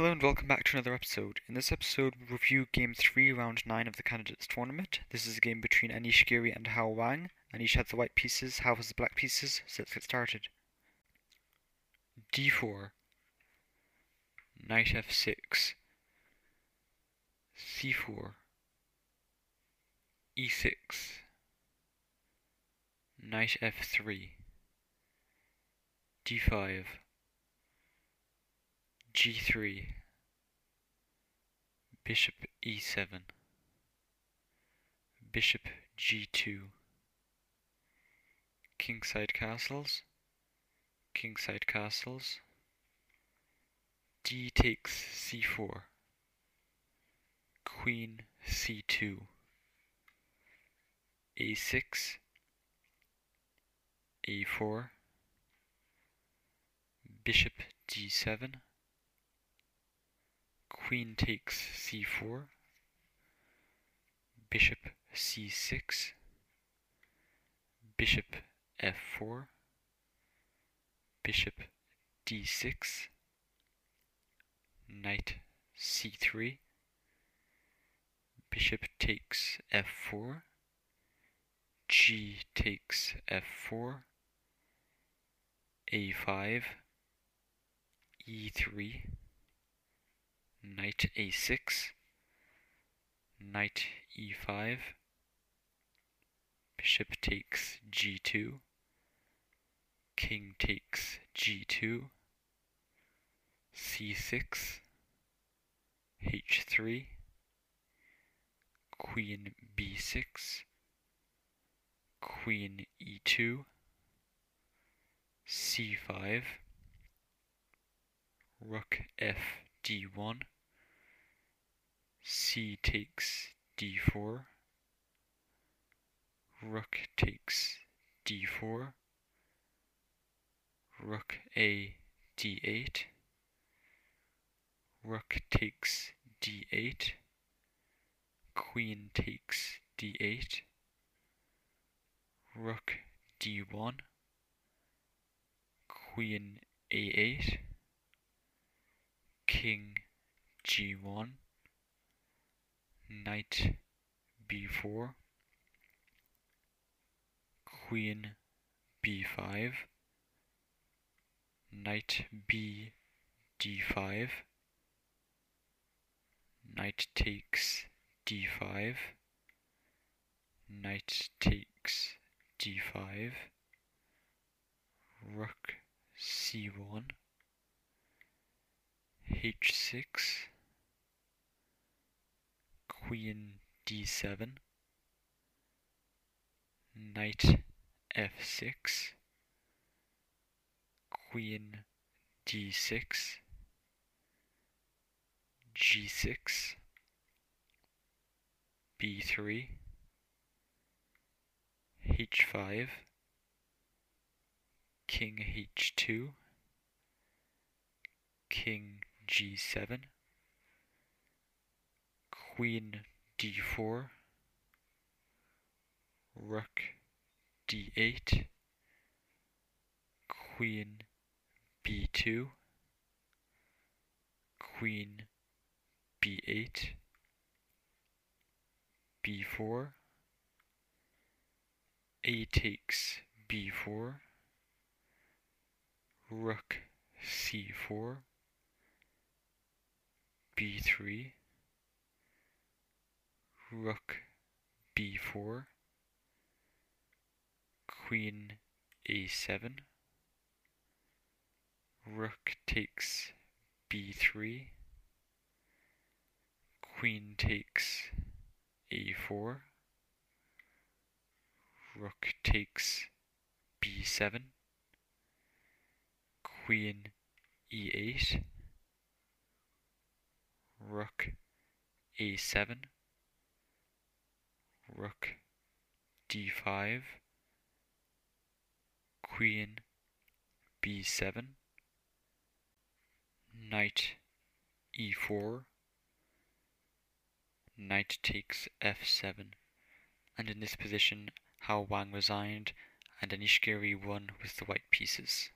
Hello and welcome back to another episode. In this episode, we'll review Game 3, Round 9 of the Candidates Tournament. This is a game between Anish Giri and Hao Wang. Anish has the white pieces, Hao has the black pieces, so let's get started. d4 Knight f6 c4 e6 Knight f3 d5 g3 bishop e7 bishop g2 kingside castles. Kingside castles. D takes c4 queen c2 a6 a4 bishop d7 queen takes c4, bishop c6, bishop f4, bishop d6, knight c3, bishop takes f4, g takes f4, a5, e3, knight a6, knight e5, bishop takes g2, king takes g2, c6, h3, queen b6, queen e2, c5, rook f d1, c takes d4, rook takes d4, rook a d8, rook takes d8, queen takes d8, rook d1, queen a8, king g1, knight b4, queen b5, knight b d5, knight takes d5, knight takes d5, rook c1, h6, queen d7, knight f6, queen d6, g6, b3, h5, king h2, king g7, queen d4, rook d8, queen b2, queen b8, b4, a takes b4, rook c4, b3, rook b4, queen a7, rook takes b3, queen takes a4, rook takes b7, queen e8, rook a7, rook d5, queen b7, knight e4, knight takes f7, and in this position Hao Wang resigned and Anish Giri won with the white pieces.